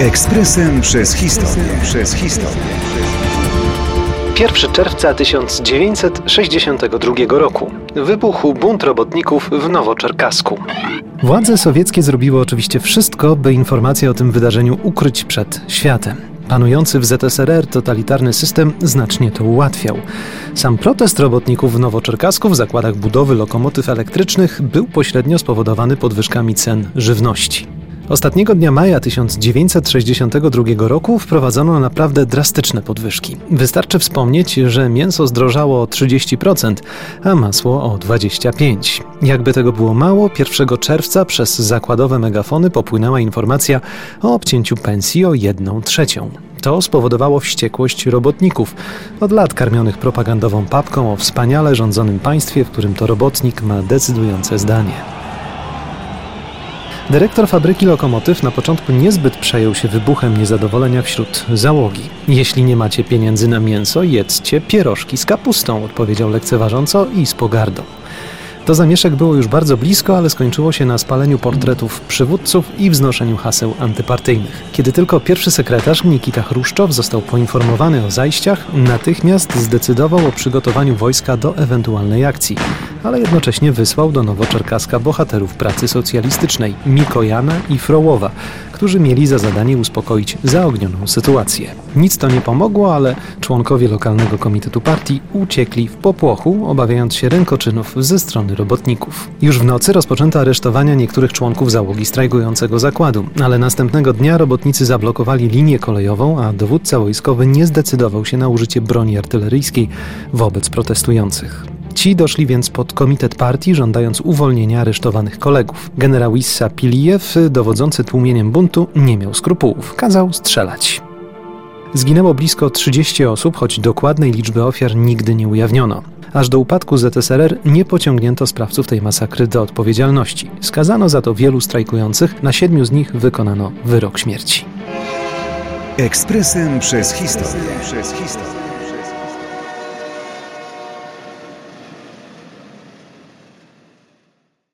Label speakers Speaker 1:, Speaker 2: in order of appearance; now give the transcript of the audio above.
Speaker 1: Ekspresem przez historię. Przez historię.
Speaker 2: 1 czerwca 1962 roku wybuchł bunt robotników w Nowoczerkasku. Władze sowieckie zrobiły oczywiście wszystko, by informacje o tym wydarzeniu ukryć przed światem. Panujący w ZSRR totalitarny system znacznie to ułatwiał. Sam protest robotników w Nowoczerkasku w zakładach budowy lokomotyw elektrycznych był pośrednio spowodowany podwyżkami cen żywności. Ostatniego dnia maja 1962 roku wprowadzono naprawdę drastyczne podwyżki. Wystarczy wspomnieć, że mięso zdrożało o 30%, a masło o 25%. Jakby tego było mało, 1 czerwca przez zakładowe megafony popłynęła informacja o obcięciu pensji o 1 trzecią. To spowodowało wściekłość robotników, od lat karmionych propagandową papką o wspaniale rządzonym państwie, w którym to robotnik ma decydujące zdanie. Dyrektor fabryki lokomotyw na początku niezbyt przejął się wybuchem niezadowolenia wśród załogi. Jeśli nie macie pieniędzy na mięso, jedzcie pierożki z kapustą, odpowiedział lekceważąco i z pogardą. To zamieszek było już bardzo blisko, ale skończyło się na spaleniu portretów przywódców i wznoszeniu haseł antypartyjnych. Kiedy tylko pierwszy sekretarz Nikita Chruszczow został poinformowany o zajściach, natychmiast zdecydował o przygotowaniu wojska do ewentualnej akcji, ale jednocześnie wysłał do Nowoczerkaska bohaterów pracy socjalistycznej Mikojana i Frołowa, którzy mieli za zadanie uspokoić zaognioną sytuację. Nic to nie pomogło, ale członkowie lokalnego komitetu partii uciekli w popłochu, obawiając się rękoczynów ze strony robotników. Już w nocy rozpoczęto aresztowania niektórych członków załogi strajkującego zakładu, ale następnego dnia robotnicy zablokowali linię kolejową, a dowódca wojskowy nie zdecydował się na użycie broni artyleryjskiej wobec protestujących. Ci doszli więc pod komitet partii, żądając uwolnienia aresztowanych kolegów. Generał Issa Pilijew, dowodzący tłumieniem buntu, nie miał skrupułów. Kazał strzelać. Zginęło blisko 30 osób, choć dokładnej liczby ofiar nigdy nie ujawniono. Aż do upadku ZSRR nie pociągnięto sprawców tej masakry do odpowiedzialności. Skazano za to wielu strajkujących, na siedmiu z nich wykonano wyrok śmierci.
Speaker 1: Ekspresem przez historię. Przez historię.